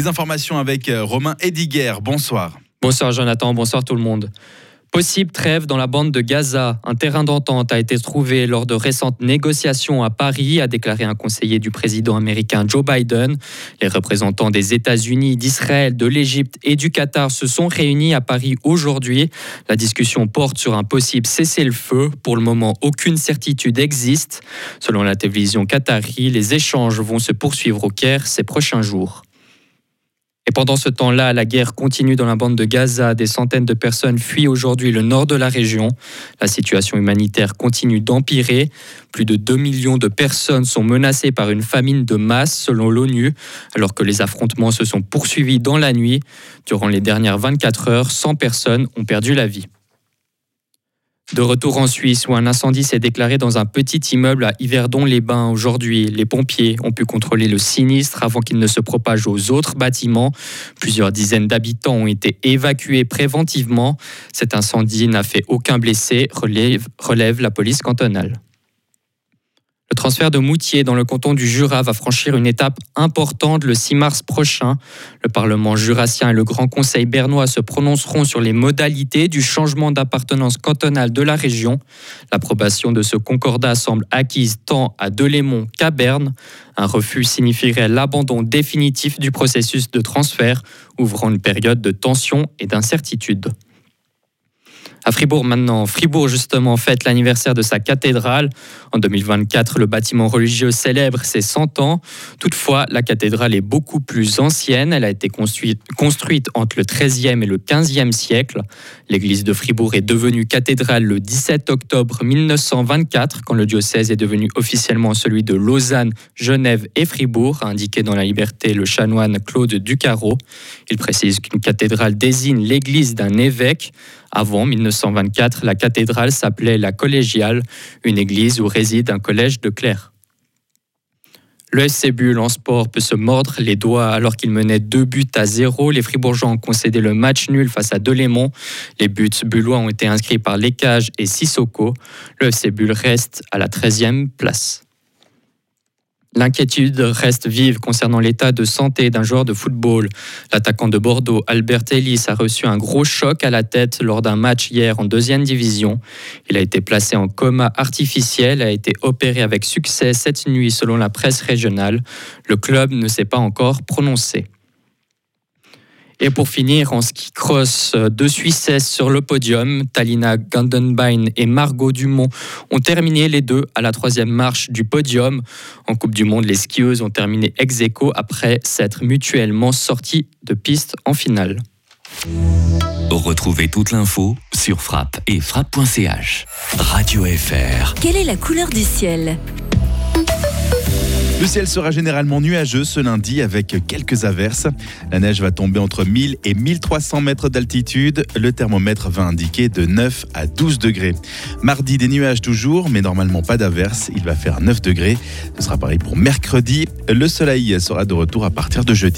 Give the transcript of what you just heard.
Les informations avec euh, Romain Ediger. Bonsoir. Bonsoir Jonathan, bonsoir tout le monde. Possible trêve dans la bande de Gaza. Un terrain d'entente a été trouvé lors de récentes négociations à Paris, a déclaré un conseiller du président américain Joe Biden. Les représentants des États-Unis, d'Israël, de l'Égypte et du Qatar se sont réunis à Paris aujourd'hui. La discussion porte sur un possible cessez-le-feu. Pour le moment, aucune certitude existe. Selon la télévision qatari, les échanges vont se poursuivre au Caire ces prochains jours. Et pendant ce temps-là, la guerre continue dans la bande de Gaza. Des centaines de personnes fuient aujourd'hui le nord de la région. La situation humanitaire continue d'empirer. Plus de 2 millions de personnes sont menacées par une famine de masse selon l'ONU, alors que les affrontements se sont poursuivis dans la nuit. Durant les dernières 24 heures, 100 personnes ont perdu la vie. De retour en Suisse, où un incendie s'est déclaré dans un petit immeuble à Yverdon-les-Bains aujourd'hui, les pompiers ont pu contrôler le sinistre avant qu'il ne se propage aux autres bâtiments. Plusieurs dizaines d'habitants ont été évacués préventivement. Cet incendie n'a fait aucun blessé, relève, la police cantonale. Le transfert de Moutier dans le canton du Jura va franchir une étape importante le 6 mars prochain. Le Parlement jurassien et le Grand Conseil bernois se prononceront sur les modalités du changement d'appartenance cantonale de la région. L'approbation de ce concordat semble acquise tant à Delémont qu'à Berne. Un refus signifierait l'abandon définitif du processus de transfert, ouvrant une période de tension et d'incertitude. À Fribourg maintenant, Fribourg justement fête l'anniversaire de sa cathédrale. En 2024, le bâtiment religieux célèbre ses 100 ans. Toutefois, la cathédrale est beaucoup plus ancienne. Elle a été construite, entre le 13e et le 15e siècle. L'église de Fribourg est devenue cathédrale le 17 octobre 1924, quand le diocèse est devenu officiellement celui de Lausanne, Genève et Fribourg, a indiqué dans la liberté le chanoine Claude Ducarot. Il précise qu'une cathédrale désigne l'église d'un évêque. Avant 1924, la cathédrale s'appelait la Collégiale, une église où réside un collège de clercs. Le SC Bull en sport peut se mordre les doigts alors qu'il menait deux buts à zéro. Les Fribourgeois ont concédé le match nul face à Delémont. Les buts bullois ont été inscrits par Lécage et Sissoko. Le FC Bull reste à la 13e place. L'inquiétude reste vive concernant l'état de santé d'un joueur de football. L'attaquant de Bordeaux, Albert Ellis, a reçu un gros choc à la tête lors d'un match hier en deuxième division. Il a été placé en coma artificiel, a été opéré avec succès cette nuit selon la presse régionale. Le club ne s'est pas encore prononcé. Et pour finir, en ski cross, euh, deux Suissesses sur le podium. Talina Gandenbein et Margot Dumont ont terminé les deux à la troisième marche du podium. En Coupe du Monde, les skieuses ont terminé ex aequo après s'être mutuellement sorties de piste en finale. Retrouvez toute l'info sur frappe et frappe.ch. Radio FR. Quelle est la couleur du ciel? Le ciel sera généralement nuageux ce lundi avec quelques averses. La neige va tomber entre 1000 et 1300 mètres d'altitude. Le thermomètre va indiquer de 9 à 12 degrés. Mardi, des nuages toujours, mais normalement pas d'averses. Il va faire 9 degrés. Ce sera pareil pour mercredi. Le soleil sera de retour à partir de jeudi.